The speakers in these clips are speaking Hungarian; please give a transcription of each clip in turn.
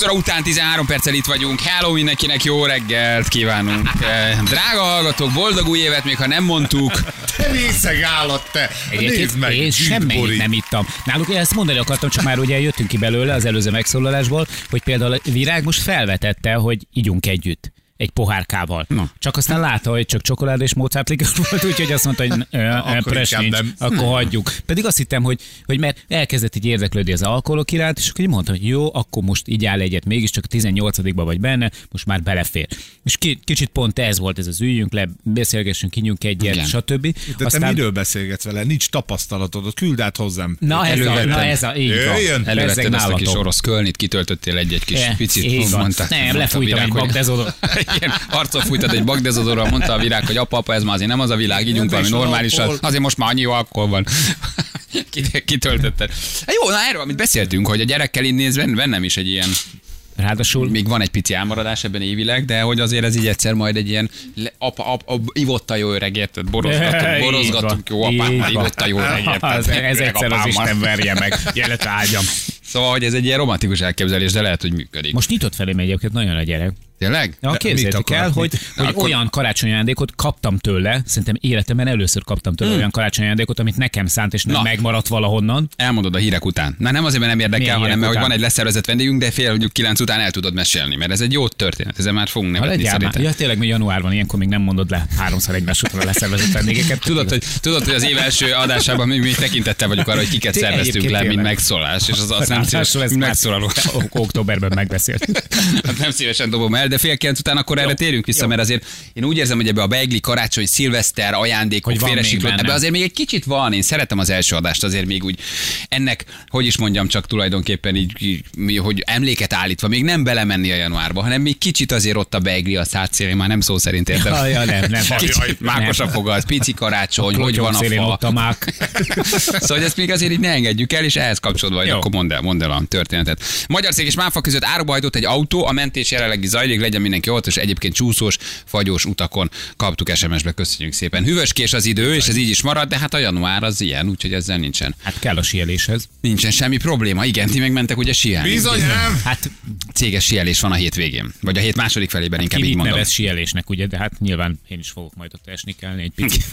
8 óra után 13 perccel itt vagyunk. Hello mindenkinek, jó reggelt kívánunk. Eh, Drága hallgatók, boldog új évet, még ha nem mondtuk. Te részeg állat, te! Nézd meg, én semmit nem ittam. Náluk én ezt mondani akartam, csak már ugye jöttünk ki belőle az előző megszólalásból, hogy például a Virág most felvetette, hogy ígyunk együtt egy pohárkával. Na. Csak aztán látta, hogy csak csokolád és Mozart likör volt, úgyhogy azt mondta, hogy ö, ö, Akkor press nincs, nem. akkor hagyjuk. Pedig azt hittem, hogy, hogy mert elkezdett így érdeklődni az alkoholok iránt, és akkor így mondtam, hogy jó, akkor most így áll egyet, mégiscsak a 18-ba vagy benne, most már belefér. És ki, kicsit pont ez volt ez az üljünk le, beszélgessünk, ígyunk egyet, Igen. stb. De te miről beszélgetsz vele? Nincs tapasztalatod, ott küld át hozzám. Na ez, a, na ez a, így van. Jöjjön. Elővetted ezt a kis orosz kölnit, kitöltöttél egy-egy kis Eh, picit. így van. mondta- Nem, lefújtam egy. Igen, arcon fújtad egy bagdezodorral, mondta a virág, hogy apa, apa, ez már azért nem az a világ, ígyunk valami is normálisat. Azért most már annyi alkohol van. Kit- Kitöltötted. Hát jó, na erről, amit beszéltünk, hogy a gyerekkel így néz, bennem is egy ilyen Ráadásul még van egy pici elmaradás ebben évileg, de hogy azért ez így egyszer majd egy ilyen le, apa, apa, apa, ivott a jó öreg, érted? Borozgatunk, borozgatunk, jó apám, így már van. ivott a jó öreg, ez Öreg egyszer az. Isten verje meg. Jelet ágyam. Szóval, hogy ez egy ilyen romantikus elképzelés, de lehet, hogy működik. Most nyitott felém egyébként nagyon a gyerek. Tényleg? Ja, képzeljétek el, hogy, Mit? hogy Akkor- olyan karácsonyi ajándékot kaptam tőle, szerintem életemben először kaptam tőle olyan karácsonyi ajándékot, amit nekem szánt, és nem Na. megmaradt valahonnan. Elmondod a hírek után. Na nem azért, mert nem érdekel, Milyen hanem mert hogy van egy leszervezett vendégünk, de fél mondjuk kilenc után el tudod mesélni, mert ez egy jó történet. Ezzel már fogunk Ha nevetni már. szerintem. Ja, tényleg még január van, ilyenkor még nem mondod le háromszor egymás után a leszervezett vendégeket. Tudod hogy, tudod, hogy az év első adásában mi, mi tekintettel vagyunk arra, hogy kiket Tényleg, szerveztünk le, mint megszólás, és az azt nem Ráadásul szíves, ezt már megszólaló. ok- Októberben megbeszélt. Hát nem szívesen dobom el, de fél kilenc után akkor erre térjünk vissza, mert azért én úgy érzem, hogy ebbe a beigli, karácsony, szilveszter, ajándékok, Hogy félresiklott, ebbe azért még egy kicsit van, én szeretem az első adást, azért még úgy ennek, hogy is mondjam, csak tulajdonképpen így, hogy emléket állítva, még nem belemenni a januárba, hanem még kicsit azért ott a beigli a szátszélén, már nem szó szerint értem. Ja, ja, nem, nem. Kicsit mákos a Nem. fogad, pici karácsony, hogy van a szélén fa. ott a mák. Szóval hogy ezt még azért így ne engedjük el, és ehhez kapcsolódva, Jó. akkor mondd el, mondd el a történetet. Magyar cég és Máfa között áruba hajtott egy autó, a mentés jelenlegi zajlik, legyen mindenki ott, és egyébként csúszós, fagyós utakon kaptuk SMS-be, köszönjük szépen. Hűvöskés az idő, és ez így is marad, de hát a január az ilyen, úgyhogy ezzel nincsen. Hát kell a sieléshez. Nincsen semmi probléma. Igen, ti meg mentek ugye sielni. Bizony nem! Hát Céges sielés van a hétvégén. Vagy a hét második felében, inkább ki így mondom. nevez sielésnek, ugye, de hát nyilván én is fogok majd ott esni kelni egy picit.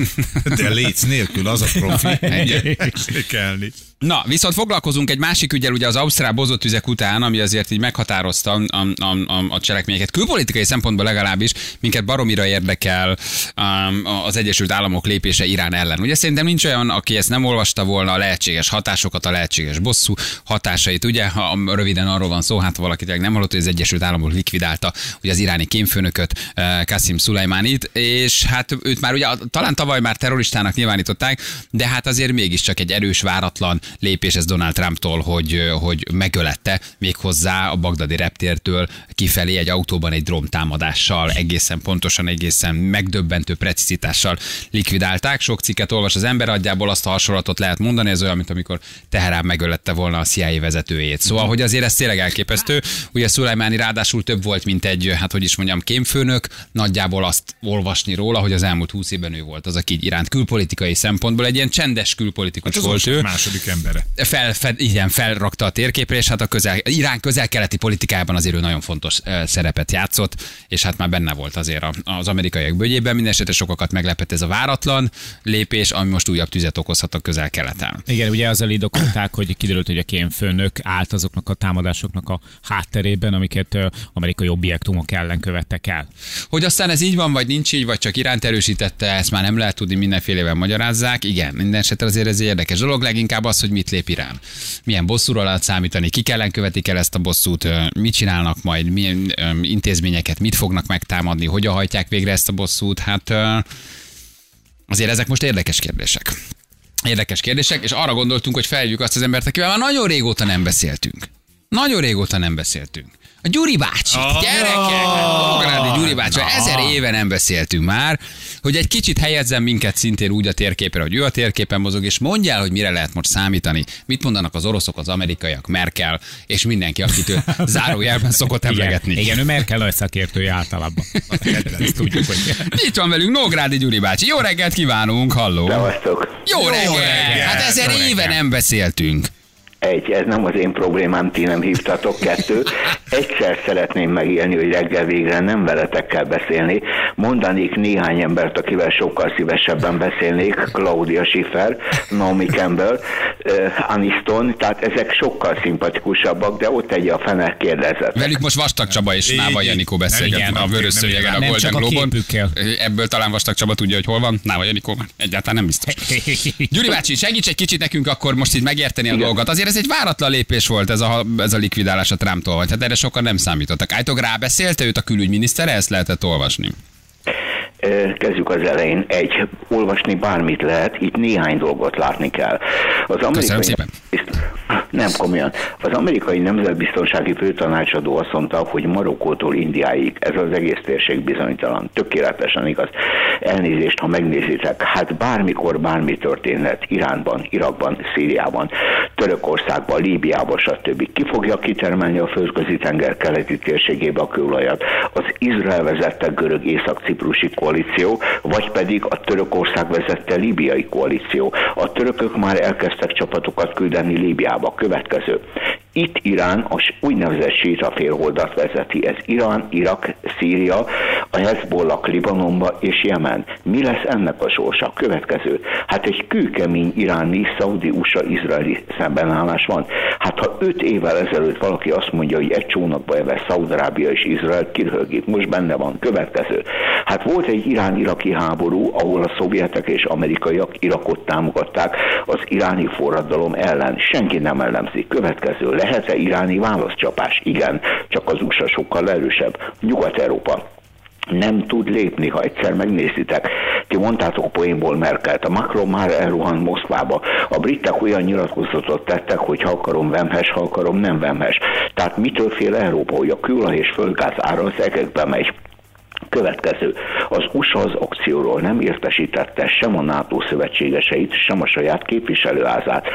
De léc nélkül, az a profi. Kelni. Na, viszont foglalkozunk egy másik ügyel, ugye az Ausztrál bozott üzek után, ami azért így meghatározta a, a, a, a cselekményeket. Külpolitikai szempontból legalábbis minket baromira érdekel um, az Egyesült Államok lépése Irán ellen. Ugye szerintem nincs olyan, aki ezt nem olvasta volna, a lehetséges hatásokat, a lehetséges bosszú hatásait. Ugye, ha röviden arról van szó, hát valaki nem hallott, hogy az Egyesült Államok likvidálta ugye az iráni kémfőnököt, eh, Qasim Szulajmánit, és hát őt már ugye talán tavaly már terroristának nyilvánították, de hát azért mégiscsak egy erős, váratlan lépés ez Donald Trumptól, hogy, hogy megölette méghozzá a bagdadi reptértől kifelé egy autóban egy dróntámadással, egészen pontosan, egészen megdöbbentő precizitással likvidálták. Sok cikket olvas az ember, adjából azt a hasonlatot lehet mondani, ez olyan, mint amikor Teherán megölette volna a CIA vezetőjét. Szóval, hogy azért ez tényleg elképesztő. Ugye Szulajmáni ráadásul több volt, mint egy, hát hogy is mondjam, kémfőnök. Nagyjából azt olvasni róla, hogy az elmúlt húsz évben ő volt az, aki iránt külpolitikai szempontból egy ilyen csendes külpolitikus Hát volt ő második embere. fel, fel, igen, felrakta a térképre, és hát a közel, Irán közel-keleti politikájában azért ő nagyon fontos szerepet játszott, és hát már benne volt azért az amerikaiak bőgyében. Mindenesetre sokakat meglepett ez a váratlan lépés, ami most újabb tüzet okozhat a közel-keleten. Igen, ugye azzal indokolták, hogy kiderült, hogy a kémfőnök állt azoknak a támadásoknak a hátterében, amiket amerikai objektumok ellen követtek el. Hogy aztán ez így van, vagy nincs így, vagy csak Iránt erősítette, ezt már nem lehet tudni, mindenfélevel magyarázzák. Igen, minden esetre azért ez egy érdekes dolog, leginkább az, hogy mit lép Irán. Milyen bosszúra lehet számítani, kik ellen követik el ezt a bosszút, mit csinálnak majd, milyen intézményeket, mit fognak megtámadni, hogyan hajtják végre ezt a bosszút. Hát azért ezek most érdekes kérdések. Érdekes kérdések, és arra gondoltunk, hogy felhívjuk azt az embert, akivel már nagyon régóta nem beszéltünk. Nagyon régóta nem beszéltünk. A Gyuri bácsi, Ah, gyerekek, Nógrádi Gyuri bácsi, ezer éve nem beszéltünk már, hogy egy kicsit helyezzen minket szintén úgy a térképre, hogy ő a térképen mozog, és mondjál, hogy mire lehet most számítani, mit mondanak az oroszok, az amerikaiak, Merkel, és mindenki, akit ő zárójelben szokott emlegetni. Igen, igen, ő Merkel nagy szakértője általában. Tudjuk, hogy... Itt van velünk Nógrádi Gyuri bácsi. Jó reggelt kívánunk, halló! Jó reggelt! reggelt! Hát ezer Jó éve reggelt! nem beszéltünk. Egy, ez nem az én problémám, ti nem hívtatok. Kettő. Egyszer szeretném megélni, hogy reggel végre nem veletek kell beszélni. Mondanék néhány embert, akivel sokkal szívesebben beszélnék. Claudia Schiffer, Naomi Campbell, uh, Aniston, tehát ezek sokkal szimpatikusabbak, de ott egy a fenek kérdezett. Velük most Vastag Csaba és Náva Janikó beszélget Igen, a vörös szőnyegen a nem Golden csak a Globe-on. képükkel. Ebből talán Vastag Csaba tudja, hogy hol van. Náva Janikó már egyáltalán nem biztos. Gyuri bácsi, segíts egy kicsit nekünk akkor most így megérteni a dolgot. Azért ez egy váratlan lépés volt ez a, ez a likvidálás a Trumptól, vagy hát erre sokan nem számítottak. Állítok rábeszélte őt a külügyminisztere, ezt lehetett olvasni. Kezdjük az elején. Egy, olvasni bármit lehet, itt néhány dolgot látni kell. Az amerikai szépen. Nem, komolyan. Az amerikai nemzetbiztonsági főtanácsadó azt mondta, hogy Marokkótól Indiáig ez az egész térség bizonytalan. Tökéletesen igaz. Elnézést, ha megnézitek, hát bármikor bármi történhet Iránban, Irakban, Szíriában, Törökországban, Líbiában, stb. Ki fogja kitermelni a földközi tenger keleti térségébe a kőolajat? Az Izrael vezette görög észak-ciprusi koalíció, vagy pedig a Törökország vezette líbiai koalíció. A törökök már elkezdtek csapatokat küldeni Líbiába. Következő. Itt Irán a úgynevezett síta félholdat vezeti. Ez Irán, Irak, Szíria, a Hezbollah Libanonba és Jemen. Mi lesz ennek a sorsa? Következő. Hát egy kőkemény iráni, szaudi, USA, izraeli szembenállás van. Hát ha öt évvel ezelőtt valaki azt mondja, hogy egy csónakba evesz Szaudarábia és Izrael, kirhögik. Most benne van. Következő. Hát volt egy irán-iraki háború, ahol a szovjetek és amerikaiak Irakot támogatták az iráni forradalom ellen. Senki nem ellenzi. Következő. Lehet-e iráni válaszcsapás? Igen, csak az USA sokkal erősebb. Nyugat-Európa nem tud lépni, ha egyszer megnézitek. Ti mondtátok poénból Merkelt, a Macron már elrohan Moszkvába. A britek olyan nyilatkozatot tettek, hogy ha akarom vemhes, ha akarom nem vemhes. Tehát mitől fél Európa, hogy a kőolaj és földgáz ára az egekbe megy? Következő. Az USA az akcióról nem értesítette sem a NATO szövetségeseit, sem a saját képviselőházát.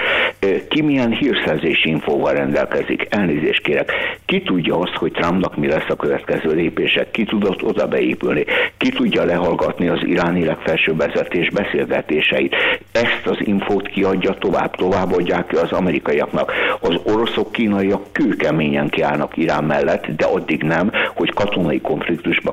Ki milyen hírszerzési infóval rendelkezik? Elnézést kérek. Ki tudja azt, hogy Trumpnak mi lesz a következő lépése? Ki tudott oda beépülni? Ki tudja lehallgatni az iráni legfelsőbb vezetés beszélgetéseit? Ezt az infót kiadja tovább, továbbadják ki az amerikaiaknak. Az oroszok, kínaiak kőkeményen kiállnak Irán mellett, de addig nem, hogy katonai konfliktusba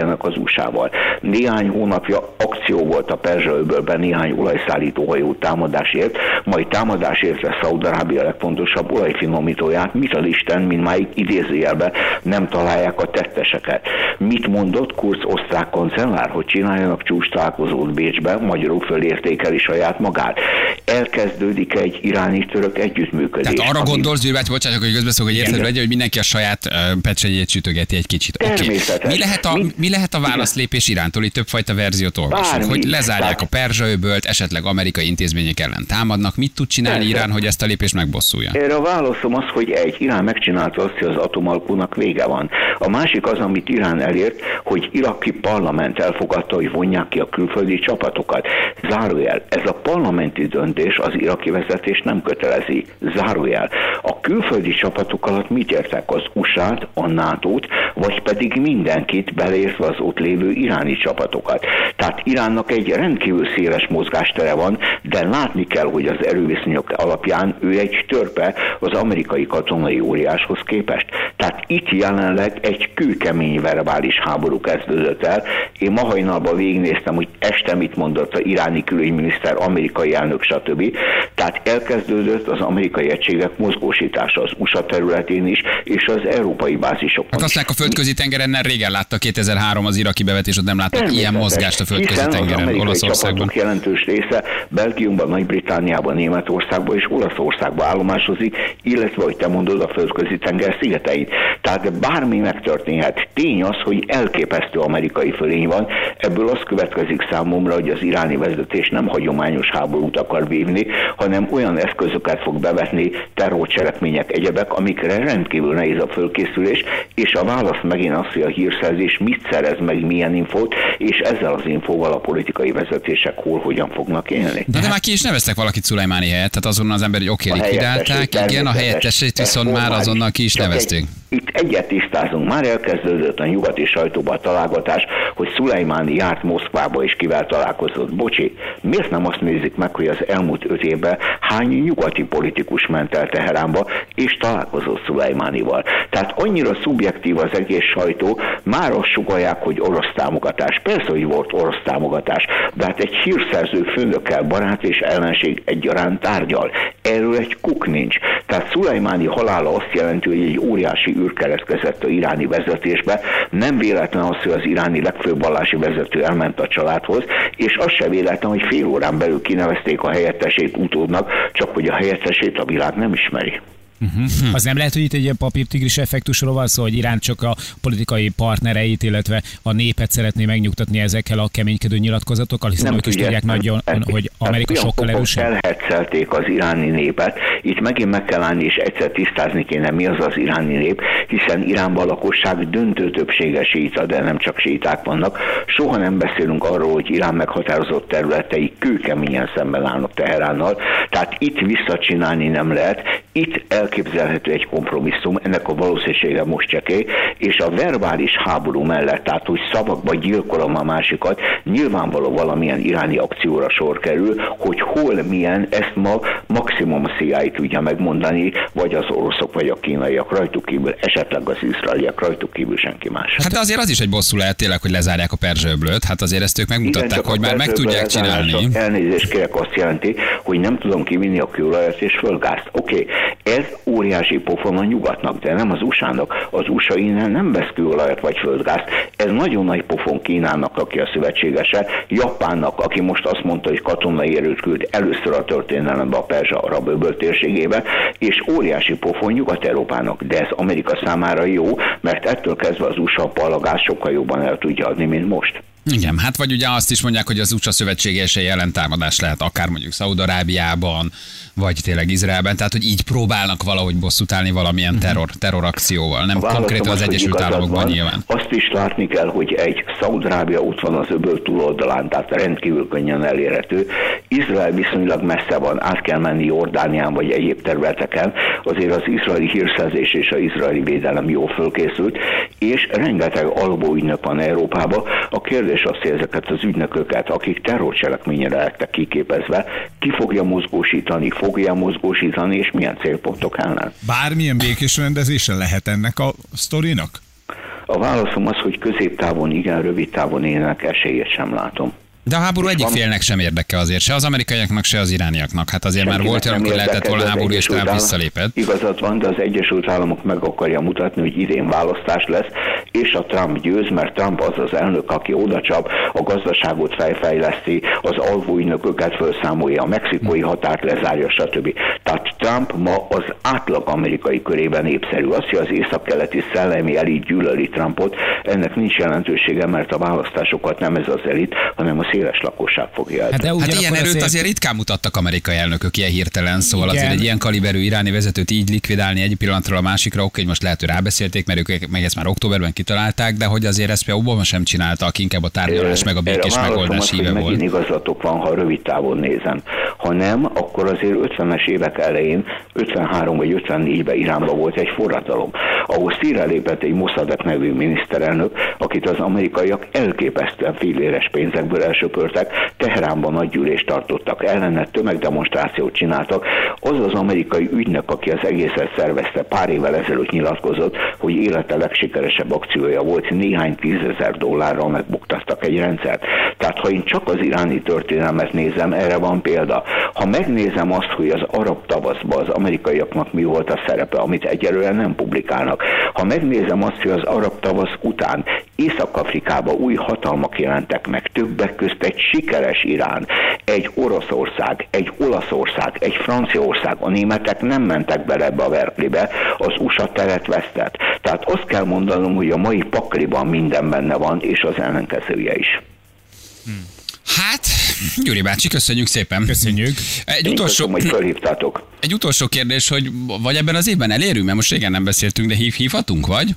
keveredjenek az USA-val. Néhány hónapja akció volt a Perzsa-öbölben néhány olajszállító hajó támadásért, majd támadásért lesz Szaudarábia legfontosabb olajfinomítóját, mit az Isten, mint máig idézőjelben nem találják a tetteseket. Mit mondott Kurz osztrák kancellár, hogy csináljanak csúcs találkozót Bécsben, magyarul fölértékeli saját magát. Elkezdődik egy iráni török együttműködés. Tehát arra ami- gondolsz, Gyuri bácsi, bocsánat, hogy közbeszól, hogy érted, legyen, hogy mindenki a saját uh, pecsegyét sütögeti egy kicsit. Természetes. Mi lehet a, Mi- mi lehet a válaszlépés Irántól? Itt többfajta verziót olvasunk, Bármi. hogy lezárják Tehát- a Perzsa-öbölt, esetleg amerikai intézmények ellen támadnak. Mit tud csinálni Persze. Irán, hogy ezt a lépést megbosszulja? Erre a válaszom az, hogy egy, Irán megcsinálta azt, hogy az atomalkúnak vége van. A másik az, amit Irán elért, hogy iraki parlament elfogadta, hogy vonják ki a külföldi csapatokat. Zárójel, ez a parlamenti döntés az iraki vezetés nem kötelezi. Zárójel, a külföldi csapatok alatt mit értek? Az USA-t, a NATO-t, vagy pedig mindenkit, beleértve az ott lévő iráni csapatokat. Tehát Iránnak egy rendkívül széles mozgástere van, de látni kell, hogy az erőviszonyok alapján ő egy törpe az amerikai katonai óriáshoz képest. Tehát itt jelenleg egy kőkemény verbális háború kezdődött el. Én ma hajnalban végignéztem, hogy este mit mondott a iráni külügyminiszter, amerikai elnök, stb. Tehát elkezdődött az amerikai egységek mozgósítása az USA területén is, és az európai bázisokon Hát is. azt mondják, a földközi tengeren régen látta 2003 az iraki bevetés, ott nem láttak ilyen mozgást a földközi tengeren Olaszországban. jelentős része Belgiumban, Nagy-Britániában, Németországban és Olaszországban állomásozik, illetve, hogy te mondod, a földközi tenger szigetein. Tehát bármi megtörténhet. Tény az, hogy elképesztő amerikai fölény van. Ebből az következik számomra, hogy az iráni vezetés nem hagyományos háborút akar vívni, hanem olyan eszközöket fog bevetni, terrorcselekmények, egyebek, amikre rendkívül nehéz a fölkészülés, és a válasz megint az, hogy a hírszerzés mit szerez meg, milyen infót, és ezzel az infóval a politikai vezetések hol hogyan fognak élni. De, de már ki is neveztek valakit Szulajmáni helyett, tehát azonnal az ember, hogy oké, A likvidálták, igen, a helyettesét viszont már azonnal ki is Csak egy- nevezték. Itt egyet tisztázunk, már elkezdődött a nyugati sajtóban a találgatás, hogy Szulajmáni járt Moszkvába és kivel találkozott. Bocsi, miért nem azt nézik meg, hogy az elmúlt öt évben hány nyugati politikus ment el Teheránba és találkozott Szulajmánival. Tehát annyira szubjektív az egész sajtó, már azt sugalják, hogy orosz támogatás. Persze, hogy volt orosz támogatás, de hát egy hírszerző főnökkel barát és ellenség egyaránt tárgyal. Erről egy kuk nincs. Tehát Szulajmáni halála azt jelenti, hogy egy óriási űr keletkezett a iráni vezetésbe. Nem véletlen az, hogy az iráni legfőbb vallási vezető elment a családhoz, és az se véletlen, hogy fél órán belül kinevezték a helyettesét utódnak, csak hogy a helyettesét a világ nem ismeri. Uh-huh. Az nem lehet, hogy itt egy ilyen papírtigris effektusról van szó, hogy Irán csak a politikai partnereit, illetve a népet szeretné megnyugtatni ezekkel a keménykedő nyilatkozatokkal, hiszen nem ők is tudják nagyon, hogy Amerika sokkal erősebb. Elhetszelték az iráni népet. Itt megint meg kell állni, és egyszer tisztázni kéne, mi az az iráni nép, hiszen Iránban a lakosság döntő többsége síta, de nem csak síták vannak. Soha nem beszélünk arról, hogy Irán meghatározott területei kőkeményen szemben állnak Teheránnal. Tehát itt visszacsinálni nem lehet. Itt el elképzelhető egy kompromisszum, ennek a valószínűsége most csekély, és a verbális háború mellett, tehát hogy szavakba gyilkolom a másikat, nyilvánvaló valamilyen iráni akcióra sor kerül, hogy hol milyen, ezt ma maximum a CIA tudja megmondani, vagy az oroszok, vagy a kínaiak rajtuk kívül, esetleg az izraeliek rajtuk kívül senki más. Hát azért az is egy bosszú lehet tényleg, hogy lezárják a perzsőblőt, hát azért ezt ők megmutatták, Igen, hogy már meg tudják csinálni. Elnézést kérek azt jelenti, hogy nem tudom kivinni a kőolajat és földgázt. Oké, okay. Ez óriási pofon a nyugatnak, de nem az USA-nak. Az USA innen nem vesz kőolajat vagy földgázt. Ez nagyon nagy pofon Kínának, aki a szövetségese, Japánnak, aki most azt mondta, hogy katonai erőt küld először a történelembe a Perzsa arab térségébe, és óriási pofon Nyugat-Európának, de ez Amerika számára jó, mert ettől kezdve az USA a palagást sokkal jobban el tudja adni, mint most. Igen, hát vagy ugye azt is mondják, hogy az USA szövetségese jelentámadás lehet akár mondjuk Szaudarábiában, vagy tényleg Izraelben, tehát hogy így próbálnak valahogy bosszút állni valamilyen mhm. terror, terrorakcióval, nem konkrétan az, Egyesült Államokban van. nyilván. Azt is látni kell, hogy egy Szaudarábia ott van az öböl túloldalán, tehát rendkívül könnyen elérhető. Izrael viszonylag messze van, át kell menni Jordánián vagy egyéb területeken, azért az izraeli hírszerzés és az izraeli védelem jól fölkészült, és rengeteg alvóügynök van Európában. A kérdés az, hogy ezeket az ügynököket, akik terrorcselekményre lettek kiképezve, ki fogja mozgósítani, fogja mozgósítani, és milyen célpontok ellen. Bármilyen békés rendezése lehet ennek a sztorinak? A válaszom az, hogy középtávon igen, rövid távon ének esélyét sem látom. De a háború egyik félnek sem érdeke azért, se az amerikaiaknak, se az irániaknak. Hát azért már volt olyan, amikor lehetett volna háború, és tovább visszalépett. Igazad van, de az Egyesült Államok meg akarja mutatni, hogy idén választás lesz, és a Trump győz, mert Trump az az elnök, aki odacsap, a gazdaságot fejleszti, az alvóügynököket felszámolja, a mexikói határt lezárja, stb. Tehát Trump ma az átlag amerikai körében népszerű. Az, hogy az északkeleti szellemi elit gyűlöli Trumpot, ennek nincs jelentősége, mert a választásokat nem ez az elit, hanem a széles lakosság fogja Hát, hát ilyen erőt azért... azért ritkán mutattak amerikai elnökök ilyen hirtelen, szóval Igen. azért egy ilyen kaliberű iráni vezetőt így likvidálni egy pillanatról a másikra, oké, most lehet, hogy rábeszélték, mert ők meg ezt már októberben kitalálták, de hogy azért ezt például Obama sem csinálta, aki inkább a tárgyalás meg a békés megoldás híve volt. Megint igazatok van, ha rövid távon nézem. Ha nem, akkor azért 50-es évek elején, 53 vagy 54-ben Iránban volt egy forradalom, ahol szíre lépett egy Mossadegh nevű miniszterelnök, akit az amerikaiak elképesztően filléres pénzekből elsöpörtek, Teheránban nagy gyűlést tartottak ellene, tömegdemonstrációt csináltak. Az az amerikai ügynök, aki az egészet szervezte, pár évvel ezelőtt nyilatkozott, hogy élete legsikeresebb akciója volt, néhány tízezer dollárral megbuktattak egy rendszert. Tehát ha én csak az iráni történelmet nézem, erre van példa. Ha megnézem azt, hogy az arab tavaszban az amerikaiaknak mi volt a szerepe, amit egyelőre nem publikálnak, ha megnézem azt, hogy az arab tavasz után Észak-Afrikában új hatalmak jelentek meg, többek közt egy sikeres Irán, egy Oroszország, egy Olaszország, egy Franciaország, a németek nem mentek bele ebbe a verklibe, az USA teret vesztett. Tehát azt kell mondanom, hogy a mai pakliban minden benne van, és az ellenkezője is. Hmm. Hát, Gyuri bácsi, köszönjük szépen. Köszönjük. Egy Én utolsó, köszönöm, hogy Egy utolsó kérdés, hogy vagy ebben az évben elérünk, mert most régen nem beszéltünk, de hív, hívhatunk, vagy?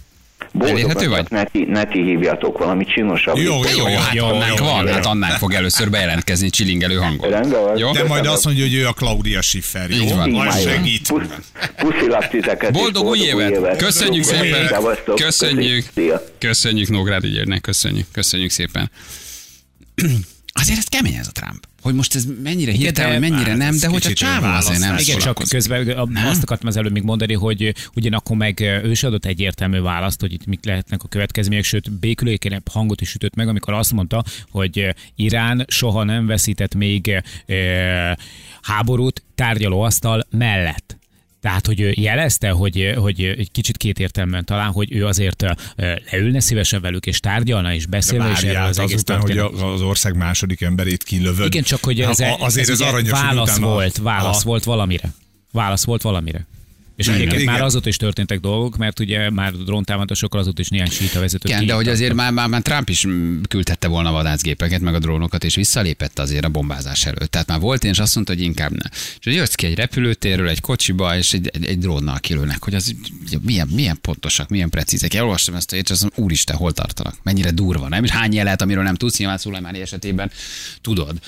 Elérhető vagy? Neti, neti hívjatok valami csinosabb. Jó, jó, jó, hát jó, annánk jó, van, jó. hát annánk fog először bejelentkezni csilingelő hangon. Rendben van. Jó? De majd azt mondja, hogy ő a Claudia Schiffer, jó? Így van. Majd segít. Pusz, puszilak titeket. és Boldog új évet! Köszönjük szépen! Köszönjük! Köszönjük Nógrádi Györgynek, köszönjük, köszönjük szépen. Azért ez kemény ez a Trump. Hogy most ez mennyire hirtelen, de- mennyire hát nem, de hogy a csávó azért nem. Igen, csak közben a- azt akartam az előbb még mondani, hogy ugyanakkor meg ő is adott egyértelmű választ, hogy itt mik lehetnek a következmények, sőt békülékenebb hangot is ütött meg, amikor azt mondta, hogy Irán soha nem veszített még eh, háborút tárgyalóasztal mellett. Tehát, hogy ő jelezte, hogy, hogy egy kicsit kétértelműen talán, hogy ő azért leülne szívesen velük, és tárgyalna, és beszélne, és erről várjál, az egész hogy történet. a- az ország második emberét kilövöd. Igen, csak hogy ez, A- azért ez az ugye aranyos, hogy válasz utána- volt, válasz Aha. volt valamire. Válasz volt valamire. És Igen. egyébként Igen. már azóta is történtek dolgok, mert ugye már dróntámadásokkal azóta is néhány síta vezetőt Igen, de hogy azért már, már, már Trump is küldhette volna a vadászgépeket, meg a drónokat, és visszalépett azért a bombázás előtt. Tehát már volt, és azt mondta, hogy inkább ne. És hogy jössz ki egy repülőtérről, egy kocsiba, és egy, egy, egy drónnal kilőnek, hogy az milyen, milyen pontosak, milyen precízek. Én olvastam ezt, és azt mondom, úristen, hol tartanak? Mennyire durva, nem? És hány jelet, amiről nem tudsz, nyilván Szulajmáni esetében tudod.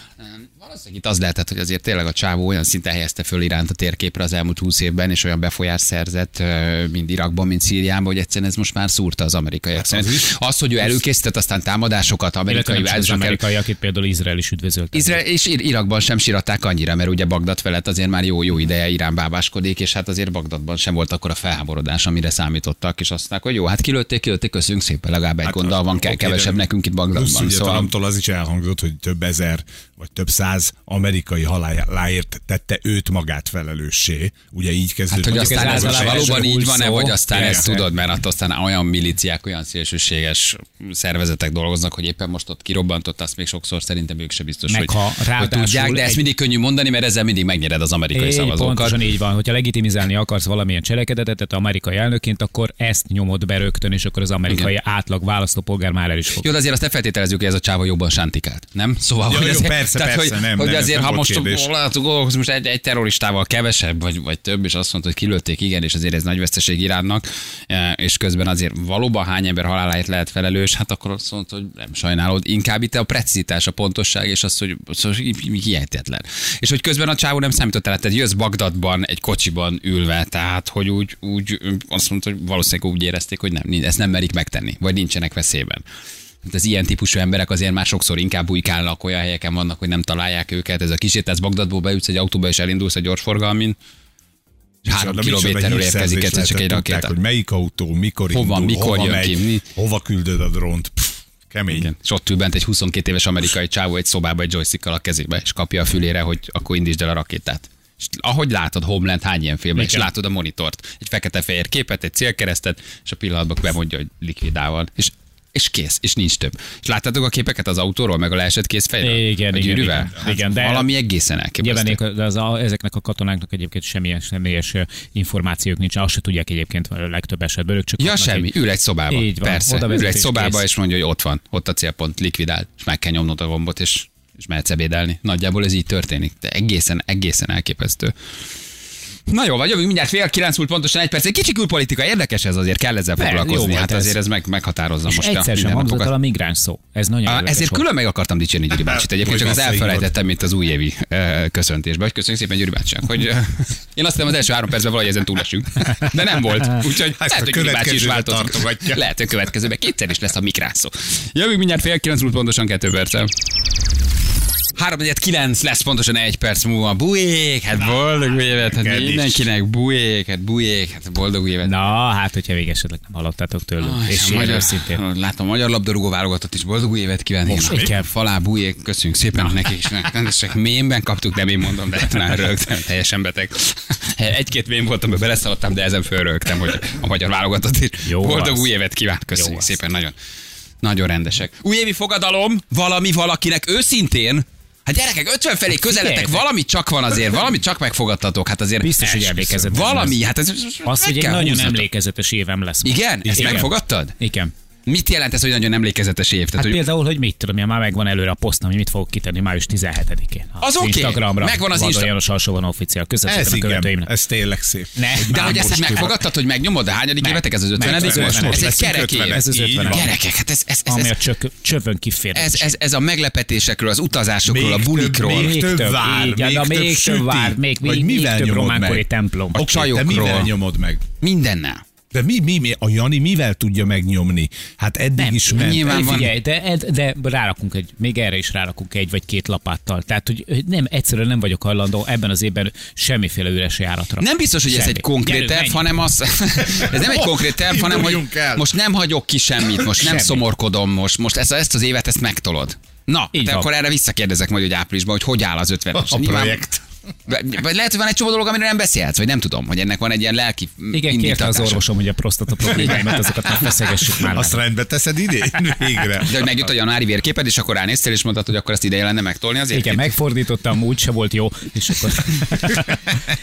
Valószínűleg itt az lehetett, hogy azért tényleg a csávó olyan szinten helyezte föl Iránt a térképre az elmúlt húsz évben, és olyan befolyás szerzett mind Irakban, mind Szíriában, hogy egyszerűen ez most már szúrta az amerikaiak. Hát az, az, hogy ő előkészített aztán támadásokat amerikai az amerikaiak, itt például Izrael is üdvözölte. Izrael és Ir- Irakban sem siratták annyira, mert ugye Bagdad felett azért már jó, jó ideje Irán bábáskodik, és hát azért Bagdadban sem volt akkor a felháborodás, amire számítottak, és azt mondták, hogy jó, hát kilőtték, kilőtték, köszönjük szépen, legalább egy Hát, gonddal van, kell de kevesebb nekünk itt Bagdadban. Szóval az is elhangzott, hogy több ezer vagy több száz amerikai haláláért tette őt magát felelőssé. Ugye így Hát, kezdődött. hogy Mondjuk aztán ez most valóban így van-e, vagy aztán ezt tudod, mert hát aztán olyan milíciák, olyan szélsőséges szervezetek dolgoznak, hogy éppen most ott kirobbantott, azt még sokszor szerintem ők se biztos, Meg hogy, ha hogy tudják, de ezt mindig könnyű mondani, mert ezzel mindig megnyered az amerikai szavazókat. pontosan így van, hogyha legitimizálni akarsz valamilyen cselekedetet, tehát amerikai elnökként, akkor ezt nyomod be rögtön, és akkor az amerikai Igen. átlag választópolgár már el is fog. Jó, de azért azt ne feltételezzük, hogy ez a csáva jobban sántikált, nem? Szóval, Ja, hogy jó, azért, persze, tehát, persze, hogy, nem, hogy nem, azért, nem ha most kérdés. látok, gondolkozunk most egy, egy terroristával kevesebb, vagy, vagy több, és azt mondta, hogy kilőtték, igen, és azért ez nagy veszteség Iránnak, eh, és közben azért valóban hány ember haláláért lehet felelős, hát akkor azt mondta, hogy nem sajnálod, inkább itt a precizitás, a pontosság, és az, hogy szóval hihetetlen. És hogy közben a csávó nem számított el, tehát jössz Bagdadban egy kocsiban ülve, tehát hogy úgy, úgy azt mondta, hogy valószínűleg úgy érezték, hogy nem, ezt nem merik megtenni, vagy nincsenek veszélyben. Az ilyen típusú emberek azért már sokszor inkább bujkálnak, olyan helyeken vannak, hogy nem találják őket. Ez a kísértesz Bagdadból beütsz egy autóba és elindulsz egy gyorsforgalmin, és három kilométerről érkezik egyszer csak egy rakéta. hogy melyik autó, mikor Hova, indul, mikor hova jön megy, ki, hova küldöd a drónt. Pff, kemény. Igen. És ott ül bent egy 22 éves amerikai csávó egy szobába egy joystickkal a kezébe, és kapja a fülére, hogy akkor indítsd el a rakétát. És ahogy látod Homeland hány ilyen filmben, és Igen. látod a monitort, egy fekete-fehér képet, egy célkeresztet, és a pillanatban bemondja, hogy likvidál és és kész, és nincs több. És láttátok a képeket az autóról, meg a leesett kész fejről? Igen, a igen, igen. Hát Igen, de- valami egészen elképesztő. Nyilván de az a, ezeknek a katonáknak egyébként semmilyen személyes információk nincs, azt se tudják egyébként a legtöbb esetben, ők csak Ja, semmi. egy- Ül egy szobába. Így van, Persze. oda Ül egy szobába, kész. és mondja, hogy ott van, ott a célpont, likvidál, és meg kell nyomnod a gombot, és, és mehetsz ebédelni. Nagyjából ez így történik. De egészen, egészen elképesztő. Na jó, vagy jövünk mindjárt fél kilenc múlt pontosan egy perc. Egy kicsi külpolitika, érdekes ez azért, kell ezzel foglalkozni. jó volt Hát ez. azért ez meg, meghatározza És most a egyszer sem hangzott el a migráns szó. Ez nagyon érdekes Ezért volt. külön meg akartam dicsérni Gyuri bácsit. Egyébként csak az elfelejtettem, mint az újévi uh, köszöntésbe. Hogy köszönjük szépen Gyuri bácsinak, hogy uh, én azt hiszem az első három percben valahogy ezen túlesünk. De nem volt. Úgyhogy Ezt lehet, a hogy Gyuri bácsi is változik. Lehet, hogy a következőben kétszer is lesz a mikránszó. Jövünk mindjárt fél kilenc múlt pontosan kettő perccel. 3 9 lesz pontosan egy perc múlva. Bujék, hát boldog új évet, hát mindenkinek bujék, hát bujék, hát boldog új évet. Na, hát, hogyha még esetleg nem hallottátok tőlünk. Ah, és a magyar, őszintén. Látom, a magyar labdarúgó válogatott is boldog új évet kíván. Most kell. Falá, bújék, köszönjük szépen nekik is. Rendesek mémben kaptuk, nem én mondom, de már rögtem, teljesen beteg. Egy-két mém voltam, amiben beleszaladtam, de ezen fölrögtem, hogy a magyar válogatott is Jó boldog az. új évet kíván. Köszönjük Jó az. szépen, nagyon. Nagyon rendesek. Újévi fogadalom, valami valakinek őszintén, Hát gyerekek, 50 felé közeletek, figyeljetek. valami csak van azért, valami csak megfogadtatok. Hát azért Biztos, hogy emlékezetes Valami, hát ez Az, hogy egy nagyon húznatok. emlékezetes évem lesz. most. Igen? Ezt Igen. megfogadtad? Igen. Mit jelent ez, hogy nagyon emlékezetes év? Tehát, Hát hogy például, hogy mit tudom, én, már megvan előre a posztom, hogy mit fogok kitenni május 17-én. Az oké. Instagramra. Megvan az Insta- János alsó van officiál. Köszönöm Ez szépen a igen, követőimnek. ez tényleg szép. Ne. de hogy ezt most megfogadtad, hogy megnyomod, de hányadik évetek ez az 50 Meg, most? ez Ez egy kerek év. 50. Ez az Így 50 van. Gyerekek, hát ez, ez, ez, Ami a csök, csövön kifér. ez, ez, ez a meglepetésekről, az utazásokról, a bulikról. még több vár, még több vár, még, több meg? templom. A Oké, de csajokról. mivel nyomod meg? Mindennel. De mi, mi, mi, a Jani mivel tudja megnyomni? Hát eddig Nem, is ment. nyilván van. Figyelj, de, de rárakunk egy, még erre is rárakunk egy vagy két lapáttal. Tehát, hogy nem, egyszerűen nem vagyok hajlandó ebben az évben semmiféle üres járatra. Nem biztos, hogy ez Semmi. egy konkrét Gyerünk, terv, menjünk. hanem az, ez nem egy konkrét terv, hanem hogy el. most nem hagyok ki semmit, most nem Semmi. szomorkodom, most, most ezt, ezt az évet ezt megtolod. Na, Így de van. akkor erre visszakérdezek majd, hogy áprilisban, hogy hogy áll az 50 A projekt. Lehet, hogy van egy csomó dolog, amiről nem beszélhetsz, vagy nem tudom, hogy ennek van egy ilyen lelki Igen, kérte az orvosom, hogy a prostata problémáimat, azokat ne feszegessük már. Azt rendbe teszed idén? Végre. De hogy megjött a januári vérképed, és akkor ránéztél, és mondtad, hogy akkor ezt ideje lenne megtolni azért. Igen, megfordítottam, úgy se volt jó, és akkor...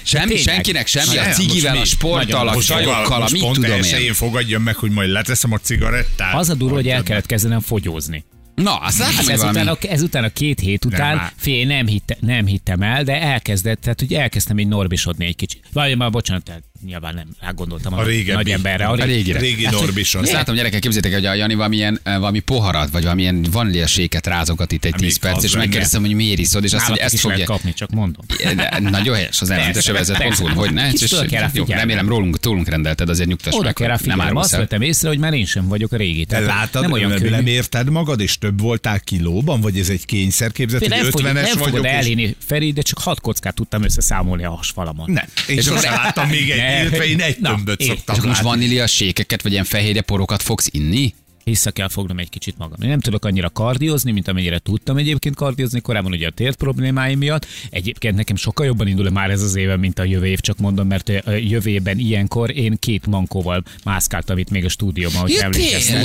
Semmi, Tényleg. senkinek semmi, a cigivel, a sporttal, a csajokkal, a mit tudom én. fogadjam meg, hogy majd leteszem a cigarettát. Az a durva, hogy el kellett kezdenem fogyózni. Na, azt látom, Hát valami... a, ezután a két hét után, már. fél nem, hitte, nem hittem el, de elkezdett, tehát hogy elkezdtem így norbisodni egy kicsit. Vagy már bocsánat, tehát nyilván nem rágondoltam a, A régebbi. nagy emberre. A, A régire. Régi Hát, Norbison. Azt látom, gyerekek, képzétek, hogy a Jani valamilyen, eh, valami poharat, vagy valamilyen vaníliaséket rázogat itt egy Hát 10 még perc, és megkérdeztem, hogy miért iszod, és azt mondja, ezt fogja. kapni, csak mondom. Nagyon helyes az elmentes övezet otthon, hogy ne? És- rá jó, remélem rólunk, tólunk rendelted, azért nyugtass Oda kell rá nem figyelni. Azt vettem észre, hogy már én sem vagyok a régi. Te látod, nem olyan nem, nem érted magad, és több voltál kilóban, vagy ez egy kényszerképzet, hogy nem, fog, 50-es nem fogod vagyok, és... elhinni, Feri, de csak hat kockát tudtam összeszámolni a hasfalamon. Nem. Én És sosem láttam még egy, Ne. illetve én egy tömböt szoktam És akkor most látni. vanília sékeket, vagy ilyen fehérje porokat fogsz inni? Vissza kell fognom egy kicsit magam. Én nem tudok annyira kardiozni, mint amennyire tudtam egyébként kardiozni korábban, ugye a tért problémáim miatt. Egyébként nekem sokkal jobban indul már ez az éve, mint a jövő év, csak mondom, mert ö, jövő évben ilyenkor én két mankóval mászkáltam itt még a stúdióban, hogy Ja, emlékeztem.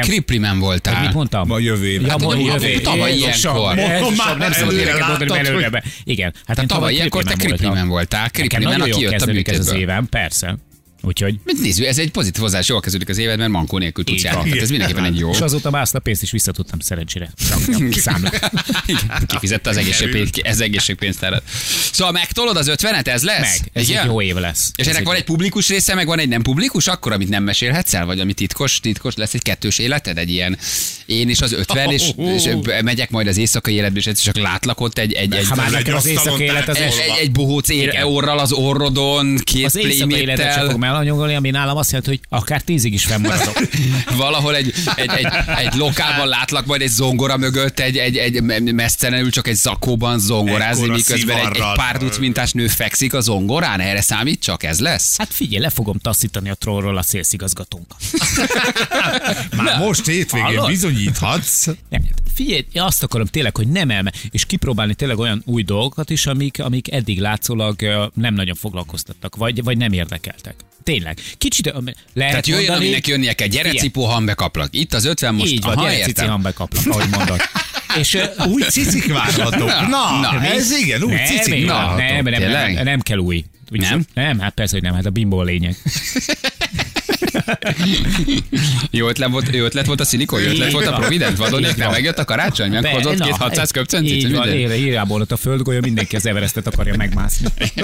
kriplimen Hogy voltál. Mit mondtam? Ma jövő évben. Ja, Hát, ugye, jövő tavaly ilyenkor. Mondom már, nem szabad ilyeneket mondani, mert láttad, hogy- előre be. Igen. Hát én tavaly ilyenkor te kriplimen voltál, kriplimen, aki jött a ez az évem, persze. Úgyhogy Mit nézzük, ez egy pozitív hozás, jól kezdődik az éved, mert mankó nélkül tudsz járni. Tehát ez mindenképpen egy jó. És azóta másznap pénzt is visszatudtam szerencsére. Számlát. Igen, Kifizette az egészségpénzt, ez egészségpénztárat. Szóval megtolod az 50-et, ez lesz? Meg, ez Igen? egy jó év lesz. És Ez ennek van egy publikus része, meg van egy nem publikus, akkor, amit nem mesélhetsz el, vagy ami titkos, titkos, lesz egy kettős életed, egy ilyen én és az 50, és, és megyek majd az éjszakai életbe, és csak látlak ott egy, egy, egy, Ha már egy az éjszakai élet az egy, egy, egy bohóc ér, orral az orrodon, két az éjszakai életet sem fogom elanyagolni, ami nálam azt jelenti, hogy akár tízig is fennmaradok. valahol egy, egy, egy, egy lokálban látlak majd egy zongora mögött, egy, egy, egy mesztelenül csak egy zakóban zongorázni, Ekkora miközben egy, egy párduc mintás nő fekszik a zongorán, erre számít csak, ez lesz? Hát figyelj, le fogom taszítani a trollról a szélszigazgatónkat. Már most hétvégén Hallod? bizonyíthatsz. Nem, figyelj, én azt akarom tényleg, hogy nem elme, és kipróbálni tényleg olyan új dolgokat is, amik, amik eddig látszólag nem nagyon foglalkoztattak, vagy, vagy nem érdekeltek. Tényleg. Kicsit lehet Tehát jöjjön, mondani, aminek jönnie kell. Gyere, cipó, hambe kaplak. Itt az 50 most. Így van, Aha, gyere cici értem. hambe kaplak, ahogy mondod. És Új cicik várhatók. Na, Na, na ez igen, új nem, cicik nem, nem, nem, nem, nem kell új. Úgy Nem? Nem, hát persze, hogy nem, hát a bimbo a lényeg. Jó ötlet volt, jó ötlet volt a szilikon, jó ötlet volt a. Provident, vadon, Így nem megjött a karácsony, meghozott két na, 600 köpcencit, Így vagy van, ére, írjából ott a földgolya, mindenki az Everestet akarja megmászni.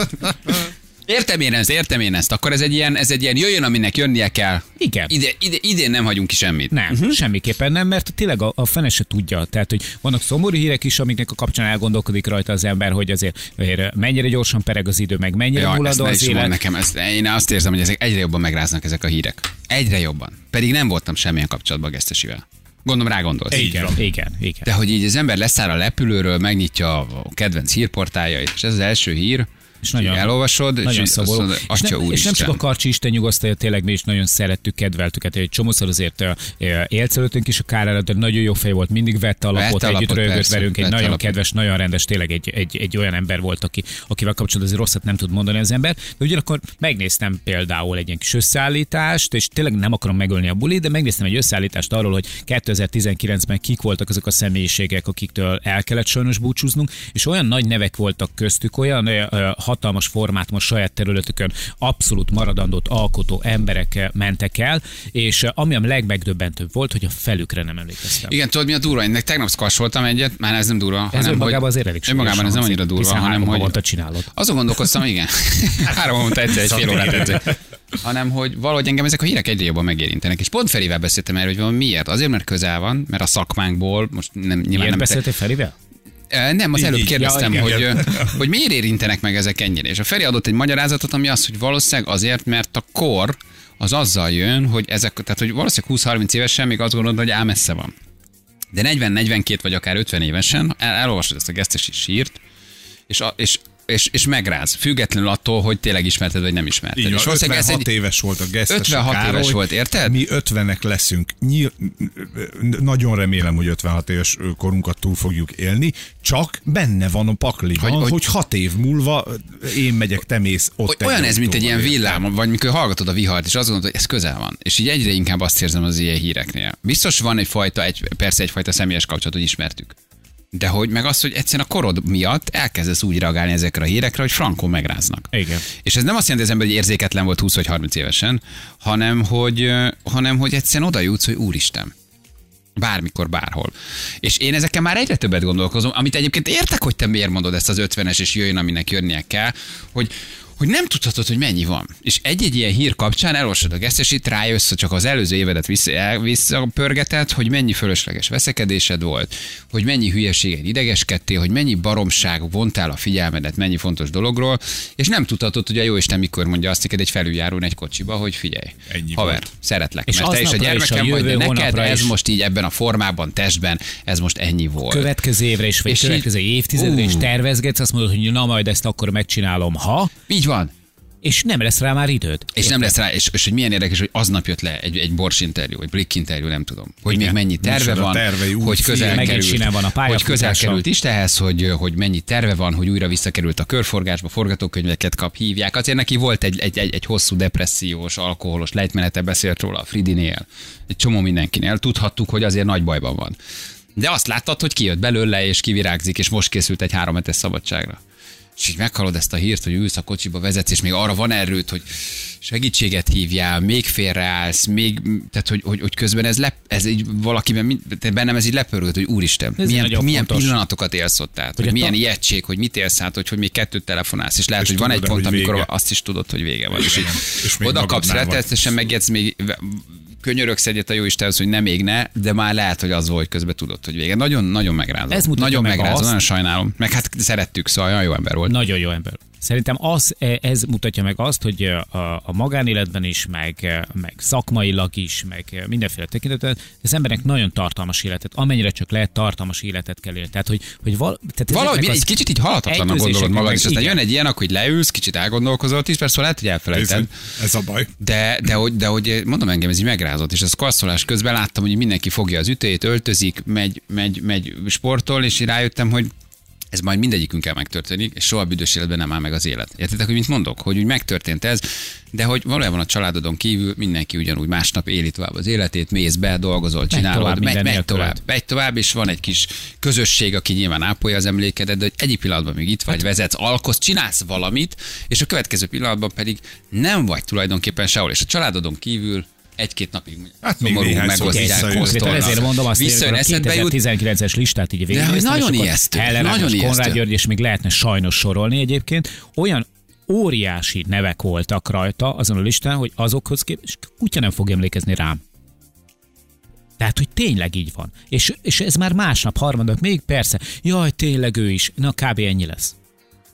Értem én ezt, értem én ezt. Akkor ez egy ilyen, ez egy ilyen jöjjön, aminek jönnie kell. Igen. Ide, ide, idén nem hagyunk ki semmit. Nem, uh-huh. semmiképpen nem, mert tényleg a, a fene se tudja. Tehát, hogy vannak szomorú hírek is, amiknek a kapcsán elgondolkodik rajta az ember, hogy azért, azért mennyire gyorsan pereg az idő, meg mennyire Ja, ezt muladó ne az élet. nekem, ezt, én azt érzem, hogy ezek egyre jobban megráznak ezek a hírek. Egyre jobban. Pedig nem voltam semmilyen kapcsolatban a gesztesivel. Gondolom rá gondolsz. Igen, igen, igen. De hogy így az ember leszáll a lepülőről, megnyitja a kedvenc hírportájait, és ez az első hír, És nagyon, elolvasod, nagyon és, szomorú. Mondod, és, nem, és nem csak a Karcsi Isten nyugosztalja, tényleg mi is nagyon szerettük, kedveltük. Hát egy csomószor azért élt előttünk is a kár előtt, de nagyon jó fej volt, mindig vette alapot, Vette együtt alapot, rögött persze, velünk, egy nagyon alapot. kedves, nagyon rendes, tényleg egy, egy, egy olyan ember volt, aki, akivel kapcsolatban azért rosszat nem tud mondani az ember. De ugyanakkor megnéztem például egy ilyen kis összeállítást, és tényleg nem akarom megölni a bulit, de megnéztem egy összeállítást arról, hogy 2019-ben kik voltak azok a személyiségek, akiktől el kellett sajnos búcsúznunk, és olyan nagy nevek voltak köztük, olyan hatalmas formátumos saját területükön abszolút maradandót alkotó emberek eh, mentek el, és eh, ami a legmegdöbbentőbb volt, hogy a felükre nem emlékeztem. Igen, tudod mi a durva? Én tegnap szkassoltam egyet, már ez nem durva. Ez hanem, önmagában hogy, azért elég Önmagában ez nem annyira durva, hanem hogy... csinálod. Azon gondolkoztam, igen. Három havonta egyszer, egy fél órát egyszer. Hanem, hogy valahogy engem ezek a hírek egyre jobban megérintenek. És pont Ferivel beszéltem erről, hogy van miért. Azért, mert közel van, mert a szakmánkból, most nem, nyilván Miért nem beszéltél Ferivel? Nem, az előbb kérdeztem, Ja, hogy, hogy miért érintenek meg ezek ennyire. És a Feri adott egy magyarázatot, ami az, hogy valószínűleg azért, mert a kor az azzal jön, hogy ezek, tehát hogy valószínűleg 20-30 évesen még azt gondolod, hogy ám messze van. De 40-42 vagy akár 50 évesen el, elolvasod ezt a gesztesi sírt, és, a, és, és, és megráz, függetlenül attól, hogy tényleg ismerted, vagy nem ismerted. Így és van, valószínűleg 56 éves volt a gesztes 56 Károly. éves volt, érted? Mi 50-nek leszünk. Nyil... Nagyon remélem, hogy 56 éves korunkat túl fogjuk élni, csak benne van a pakliban, Hogy- hogy, hogy- hat év múlva én megyek, te mész ott. Hogy olyan egy ez, mint egy ilyen villám, vagy mikor hallgatod a vihart, és azt gondolod, hogy ez közel van. És így egyre inkább azt érzem az ilyen híreknél. Biztos van egyfajta, egy, persze egyfajta személyes kapcsolat, hogy ismertük. De hogy meg az, hogy egyszerűen a korod miatt elkezdesz úgy reagálni ezekre a hírekre, hogy frankon megráznak. Igen. És ez nem azt jelenti, hogy az ember hogy érzéketlen volt 20 vagy 30 évesen, hanem hogy, hanem hogy egyszerűen oda jutsz, hogy úristen. Bármikor, bárhol. És én ezekkel már egyre többet gondolkozom, amit egyébként értek, hogy te miért mondod ezt az 50-es, és jöjjön, aminek jönnie kell, hogy hogy nem tudhatod, hogy mennyi van. És egy-egy ilyen hír kapcsán elolvasod a gesztesit, rájössz, hogy csak az előző évedet vissza- visszapörgeted, hogy mennyi fölösleges veszekedésed volt, hogy mennyi hülyeségen idegeskedtél, hogy mennyi baromság vontál a figyelmedet, mennyi fontos dologról, és nem tudhatod, hogy a jó Isten mikor mondja azt neked egy felüljárón egy kocsiba, hogy figyelj, Ennyi haver, volt. szeretlek, És mert te is a is, gyermekem vagy, de neked ez is. most így ebben a formában, testben, ez most ennyi volt. Következő évre is, vagy És így- következő évtizedre is Ú. tervezgetsz, azt mondod, hogy na majd ezt akkor megcsinálom, ha, Így van. és nem lesz rá már időd. És nem lesz rá, és, és hogy milyen érdekes, hogy aznap jött le egy, egy bors interjú, egy Blick interjú, nem tudom. Hogy Igen. még mennyi terve van, tervei, új hogy közel. Megint került, van a hogy közel került Istenhez, hogy, hogy mennyi terve van, hogy újra visszakerült a körforgásba, forgatókönyveket kap, hívják. Azért neki volt egy, egy, egy, egy hosszú depressziós, alkoholos lejtmenete, beszélt róla a Fridinél, egy csomó mindenkinél. Tudhattuk, hogy azért nagy bajban van. De azt láttad, hogy kijött belőle, és kivirágzik, és most készült egy három hetes szabadságra. És így meghallod ezt a hírt, hogy ülsz a kocsiba, vezetsz, és még arra van erőt, hogy segítséget hívjál, még félreállsz, még, tehát hogy, hogy, hogy közben ez, lep, ez így valakiben, tehát bennem ez így lepörgött, hogy úristen, Ez milyen, milyen fontos. pillanatokat élsz ott át, hogy, a milyen ta- ijegység, hogy mit élsz át, hogy, hogy még kettőt telefonálsz, és lehet, És hogy van egy pont, hogy amikor vége? azt is tudod, hogy vége van. És, És még oda kapsz rettenetesen megjegysz még könyörögsz egyet a jó Istenhez, hogy nem égne, de már lehet, hogy az volt, hogy közben tudod, hogy vége. Nagyon, nagyon megrázó. Ez nagyon meg megrázó, azt- nagyon sajnálom. Meg hát szerettük, szóval jó ember volt. Nagyon jó ember. Szerintem az, ez mutatja meg azt, hogy a, a magánéletben is, meg, meg szakmailag is, meg mindenféle tekintetben az embernek nagyon tartalmas életet, amennyire csak lehet tartalmas életet kell élni. Tehát, hogy, hogy val, tehát Valahogy egy kicsit így elközések gondolod magad, és aztán igen. jön egy ilyen, hogy leülsz, kicsit elgondolkozol, 10 perc lehet, hogy elfelejted. Bizony, Ez a baj. De, de, hogy, de hogy mondom engem, ez így megrázott, és az kasszolás közben láttam, hogy mindenki fogja az ütőjét, öltözik, megy, megy, megy sportol, és rájöttem, hogy ez majd mindegyikünkkel megtörténik, és soha büdös életben nem áll meg az élet. Értitek, hogy mit mondok? Hogy úgy megtörtént ez, de hogy valójában a családodon kívül mindenki ugyanúgy másnap éli tovább az életét, mész be, dolgozol, csinálod, tovább megy, minden megy nélküled. tovább, megy tovább, és van egy kis közösség, aki nyilván ápolja az emlékedet, de hogy egyik pillanatban még itt Hát- vagy, vezetsz, alkotsz, csinálsz valamit, és a következő pillanatban pedig nem vagy tulajdonképpen sehol, és a családodon kívül egy-két napig Hát még szomorú, megosztják, posztolnak. ezért mondom azt, Visszajön hogy a eszedbe jut, 2019-es listát így végignéztem, nagyon és akkor ijesztő, nagyon ijesztő. Konrád György, és még lehetne sajnos sorolni egyébként, olyan óriási nevek voltak rajta azon a listán, hogy azokhoz képest kutya nem fog emlékezni rám. Tehát, hogy tényleg így van. És, és ez már másnap, harmadnap, még persze, jaj, tényleg ő is. Na, kb. ennyi lesz.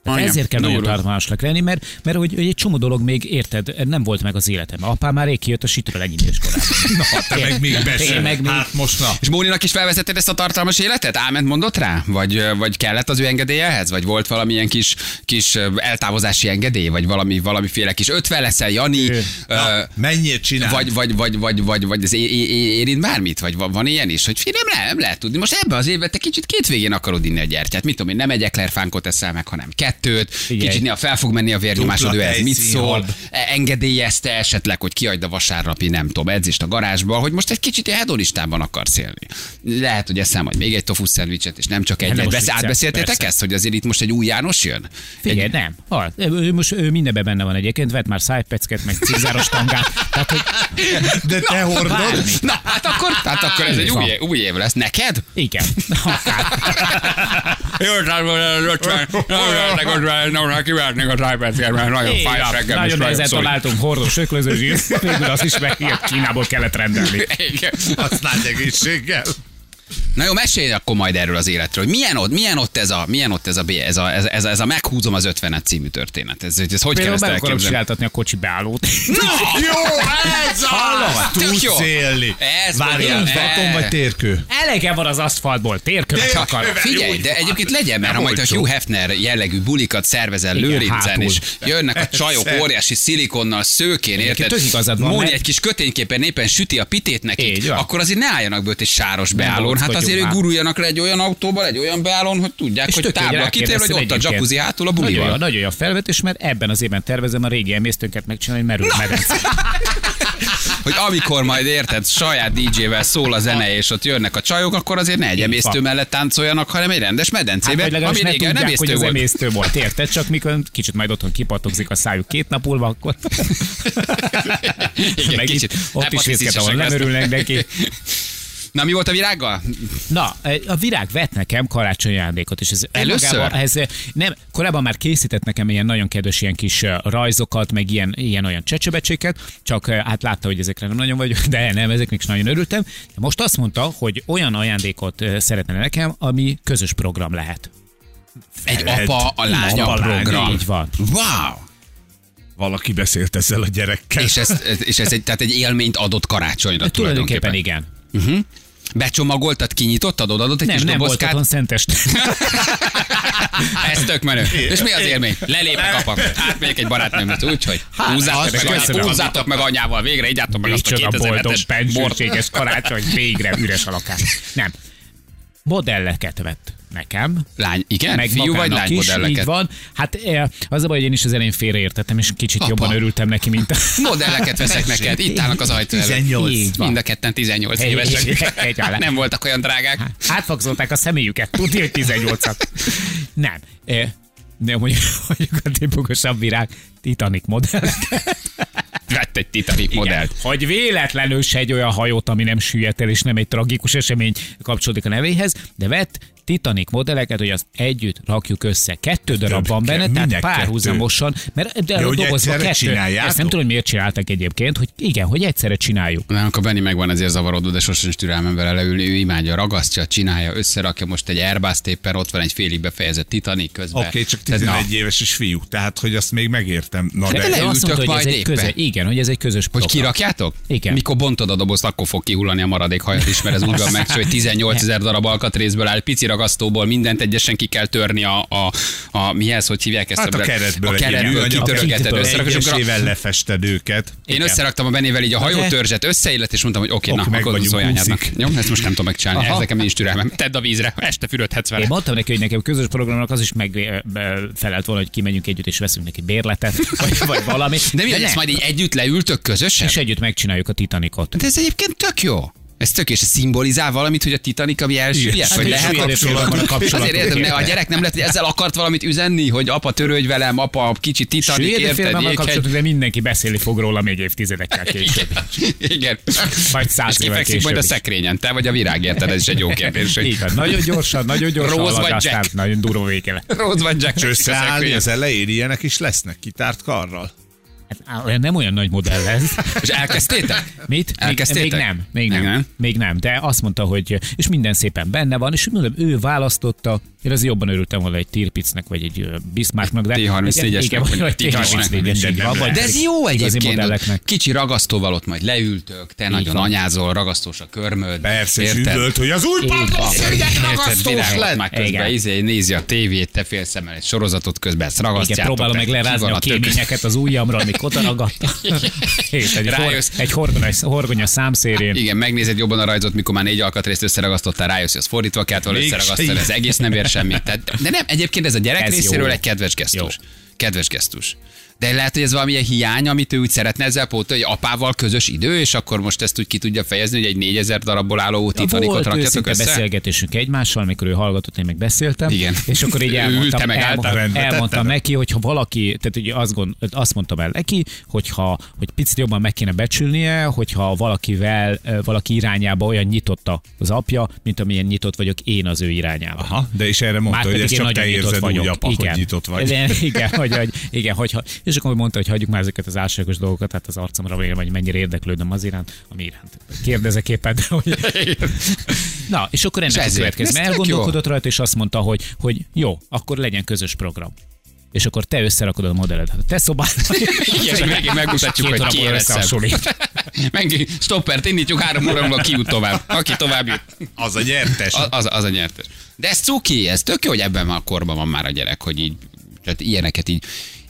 Tehát Olyan, ezért kell nagyon tartalmasnak lenni, mert, mert hogy, hogy egy csomó dolog még, érted, nem volt meg az életemben. Apám már rég kijött a sitről ennyi korában. Na, te meg még be Én sem. meg még- Hát most na. És Móninak is felvezetted ezt a tartalmas életet? Áment mondott rá? Vagy, vagy kellett az ő engedélyehez? Vagy volt valamilyen kis, kis eltávozási engedély? Vagy valami, valamiféle kis ötven leszel, Jani? Ő. Ö, Na, mennyit csinál? vagy, vagy, vagy, vagy, vagy, vagy ez érint bármit? Vagy van, van ilyen is? Hogy fi, nem, nem lehet tudni. Most ebben az évben te kicsit két végén akarod inni a gyertyát. Mit tudom én, nem egy eklerfánkot eszel meg, hanem kettőt, kicsit néha fel fog menni a vérnyomásod, Dupla ő ez mit szól. E- engedélyezte esetleg, hogy kiadj a vasárnapi, nem tudom, edzést a garázsba, hogy most egy kicsit hedonistában akarsz élni. Lehet, hogy eszem majd még egy tofu szendvicset, és nem csak nem egyet. most Besz- átbeszéltétek persze. ezt, hogy azért itt most egy új János jön? Figyelj, nem. Ha, ő most ő mindenben benne van egyébként, vett már szájpecket, meg cigáros tangát. Tehát, hogy De te hordod? bármi. Na, hát akkor, hát akkor ez egy új, év- új év lesz. Neked? Igen. Akár. Jó, kívánnék a tájpercet, mert nagyon fáj a reggel, Nagyon nehezen szorít. találtunk hordós öklözőzsírt, végül azt is meg Kínából kellett rendelni. Igen. Használd egészséggel. Na jó, mesélj akkor majd erről az életről. hogy Milyen ott, milyen ott ez a, milyen ott ez a, ez a, ez, ez, ez a meghúzom az ötvenet című történet. Ez, ez hogy kell ezt elképzelni? a kocsi beállót. Jó, ez Hallom, tök Tudsz jó. élni. Ez Várjál, vaton vagy térkő? Elege van az aszfaltból, térkövet akarok. Figyelj, de egyébként legyen, mert ha majd a. Hugh Hefner jellegű bulikat szervezel Lőrincen, és jönnek a csajok óriási szilikonnal, szőkén, érted? Mondj egy kis kötényképpen éppen süti a pitét nekik, akkor azért ne álljanak ott egy sáros beállón. Hát bockodjunk azért ők már. guruljanak le egy olyan autóval, egy olyan beállón, hogy tudják, És hogy tábla kitér, hogy ott a jacuzzi hátul a jó, bulival. nagyon jó a felvetés, mert ebben az évben tervezem a régi emésztőnket megcsinálni, merül medence. Hogy amikor majd érted, saját DJ-vel szól a zene, és ott jönnek a csajok, akkor azért ne egy emésztő van. mellett táncoljanak, hanem egy rendes Hát, medencében, vagy legalábbis ami ne régen tudják, hogy az volt. emésztő volt, érted? Csak mikor kicsit majd otthon kipatogzik a szájuk két nap múlva, akkor Igen, meg kicsit itt, ott is hepatitisesek fészket, ahol nem örülnek neki. Na mi volt a virággal? Na, a virág vett nekem karácsonyi ajándékot, és ez Először? Ez, nem, korábban már készített nekem ilyen nagyon kedves ilyen kis ö, rajzokat, meg ilyen, ilyen olyan csecsebecséket, csak ö, hát látta, hogy ezekre nem nagyon vagyok, de nem, ezeknek is nagyon örültem. De most azt mondta, hogy olyan ajándékot szeretne nekem, ami közös program lehet. Egy Lehet. apa, a lánya Apa, program. így van. Wow! Valaki beszélt ezzel a gyerekkel. És ez, és ez egy, tehát egy élményt adott karácsonyra Tulajdonképpen tulajdonképpen. igen. Becsomagoltad, kinyitottad, odaadott egy Nem, kis nem volt dobozkát. otthon szentest. Ez tök menő. És mi az élmény? Lelépek apa. Átmegyek egy barátnőmhez, úgyhogy húzzátok, az meg, meg húzzátok meg anyával, végre igyátok meg azt a Micsoda boldog, 2007-es bort. karácsony, végre üres a lakás. Nem. Modelleket vett nekem. Lány, igen? Meg Fiú vagy lány is, így modelleket? van. Hát eh, az a baj, hogy én is az elején félreértettem, és kicsit Apa. jobban örültem neki, mint a... Modelleket veszek neked, itt állnak az ajtó előtt. 18. Így van. Mind a ketten 18 Egy- évesek. egy alá. Nem voltak olyan drágák. Átfagzolták a személyüket, tudja, hogy 18-at. Nem. Eh, De mondjuk, mondjuk a tipukosabb virág Titanic modelleket. Vett egy Titanic modellt. Igen. Hogy véletlenül se egy olyan hajót, ami nem süllyed el, és nem egy tragikus esemény kapcsolódik a nevéhez, de vett Titanic modelleket, hogy azt együtt rakjuk össze. Kettő darab Több van benne, tehát párhuzamosan, mert de Ja, dolgozva egyszerre kettő. Ezt nem tudom, hogy miért csináltak egyébként, hogy igen, hogy egyszerre csináljuk. Nem, akkor Benni megvan ezért zavarodó, de sosem is türelmem vele leülni. Ő imádja, ragasztja, csinálja, összerakja most egy Airbus téppen, ott van egy félig befejezett Titanic közben. Oké, okay, csak Tehát, 11 na, éves és fiú, tehát hogy azt még megértem. Na, De de, le- azt mondta, hogy ez egy közös, igen, hogy ez egy közös Hogy program. kirakjátok? Igen. Mikor bontod a dobozt, akkor fog kihullani a maradék hajat is, mert ez úgy van meg, hogy 18 ezer darab alkatrészből áll, pici ragasztóból mindent egyesen ki kell törni a, a, a mihez, hogy hívják ezt? hát a keretből, a keretből műanyag kitörgeted, kitből. összerakod, a- egyesével lefested őket. Én összeraktam a Bennével így a hajótörzset, összeillett, és mondtam, hogy oké, Ok, na, akkor szóljányádnak. úszik. Jó, ezt most nem tudom megcsinálni, Aha. ez nekem nincs türelmem. Tedd a vízre, este fürödhetsz vele. Én mondtam neki, hogy nekem közös programnak az is megfelelt volna, hogy kimegyünk együtt és veszünk neki bérletet, vagy, vagy valami. De mi, ezt majd így együtt leültök közösen? És együtt megcsináljuk a Titanicot. De ez egyébként tök jó. Ez tök, és szimbolizál valamit, hogy a Titanic, ami elsüllyed? Hát, Vagy lehet a kapcsolatok. Azért értem, ne, a gyerek nem lehet, hogy ezzel akart valamit üzenni, hogy apa törődj velem, apa kicsi Titanic, Süllyedő érted? Jéghegy. kapcsolatok, de mindenki beszélni fog róla még évtizedekkel később. Igen. Igen. Vagy száz évvel kifekszik majd a később szekrényen, te vagy a virág, érted? Ez is egy jó kérdés. hogy van, nagyon gyorsan, nagyon gyorsan Rose vagy Jack? nagyon durva vége. Rose vagy Jack. És összeállni az elején ilyenek is lesznek, kitárt karral. Hát, olyan nem olyan nagy modell ez. És elkezdtétek? Mit? Még, Elkezdtétek? még nem, még nem, Még nem? még nem. De azt mondta, hogy és minden szépen benne van, és mondom, ő választotta. Én azért jobban örültem volna egy Tirpicnek, vagy egy Bismarcknak, de T34-esnek, igen, vagy vagy, vagy T34-esnek. T34-es, így Minden van, nem vagy De ez jó egyébként. modelleknek. Kicsi ragasztóval ott majd leültök, te nagyon anyázol, ragasztós a körmöd. Persze, és hogy az új Érted, ragasztós lett. már közben izé, nézi a tévét, te félszemmel egy sorozatot közben ezt ragasztjátok. Igen, próbálom meg lerázni a kéményeket az ujjamra, oda ragadta. És egy, hor, Rájössz. egy horgonya, horgonya számszérén. Igen, megnézed jobban a rajzot, mikor már négy alkatrészt összeragasztottál, rájössz, hogy az fordítva kellett volna összeragasztani, ez egész nem ér semmit. Tehát, de nem, egyébként ez a gyerek Ez jó. részéről egy kedves gesztus. Kedves gesztus. De lehet, hogy ez valamilyen hiány, amit ő úgy szeretne ezzel pótolni, hogy apával közös idő, és akkor most ezt úgy ki tudja fejezni, hogy egy 4000 darabból álló Titanicot Volt rakjatok össze? beszélgetésünk egymással, mikor ő hallgatott, én meg beszéltem. Igen. És akkor így elmondtam, meg elmondtam, elmondtam neki, hogy ha valaki, tehát ugye azt, gond, azt mondtam el neki, hogyha, hogy picit jobban meg kéne becsülnie, hogyha valakivel, valaki irányába olyan nyitotta az apja, mint amilyen nyitott vagyok én az ő irányába. Aha, de és erre mondta, hogy pedig ezt csak te érzed vagyok. úgy, apa, igen. hogy nyitott vagy. Igen, igen, hogy, hogy, igen hogyha, és akkor mondta, hogy hagyjuk már ezeket az álságos dolgokat, tehát az arcomra végre, hogy mennyire érdeklődöm az iránt, ami iránt kérdezek éppen, de hogy... Na, és akkor ennek És a tök Elgondolkodott rajta, és azt mondta, hogy, hogy jó, akkor legyen közös program. És akkor te összerakod a modelledet. A te szobád. Igen, és a végén megmutatjuk, hogy ki összehasonlít. Meg stoppert indítjuk, három óra múlva ki jut tovább. Aki tovább jut, Az a nyertes. az, az, az a nyertes. De ez cuki, ez tök jó, hogy ebben a korban van már a gyerek, hogy így, tehát ilyeneket így,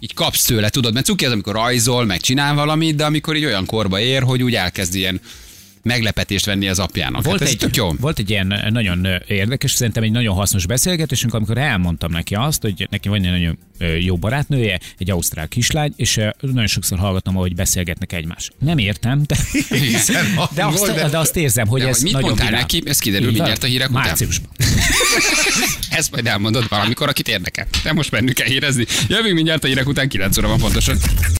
így kapsz tőle, tudod, mert cuki az, amikor rajzol, meg csinál valamit, de amikor így olyan korba ér, hogy úgy elkezd ilyen meglepetést venni az apjának. Volt, hát egy, tök jó. volt egy ilyen nagyon érdekes, szerintem egy nagyon hasznos beszélgetésünk, amikor elmondtam neki azt, hogy neki van egy nagyon jó barátnője, egy ausztrál kislány, és nagyon sokszor hallgatom, ahogy beszélgetnek egymás. Nem értem, de, Hiszen de, azt, de- de azt érzem, hogy De ez hogy mit nagyon mondtál vidám. neki? Ez kiderül Így mindjárt a hírek után. Márciusban. Ezt majd elmondod valamikor, akit érdekel. De most bennük kell hírezni. Jövünk mindjárt a hírek után, 9 óra van pontosan.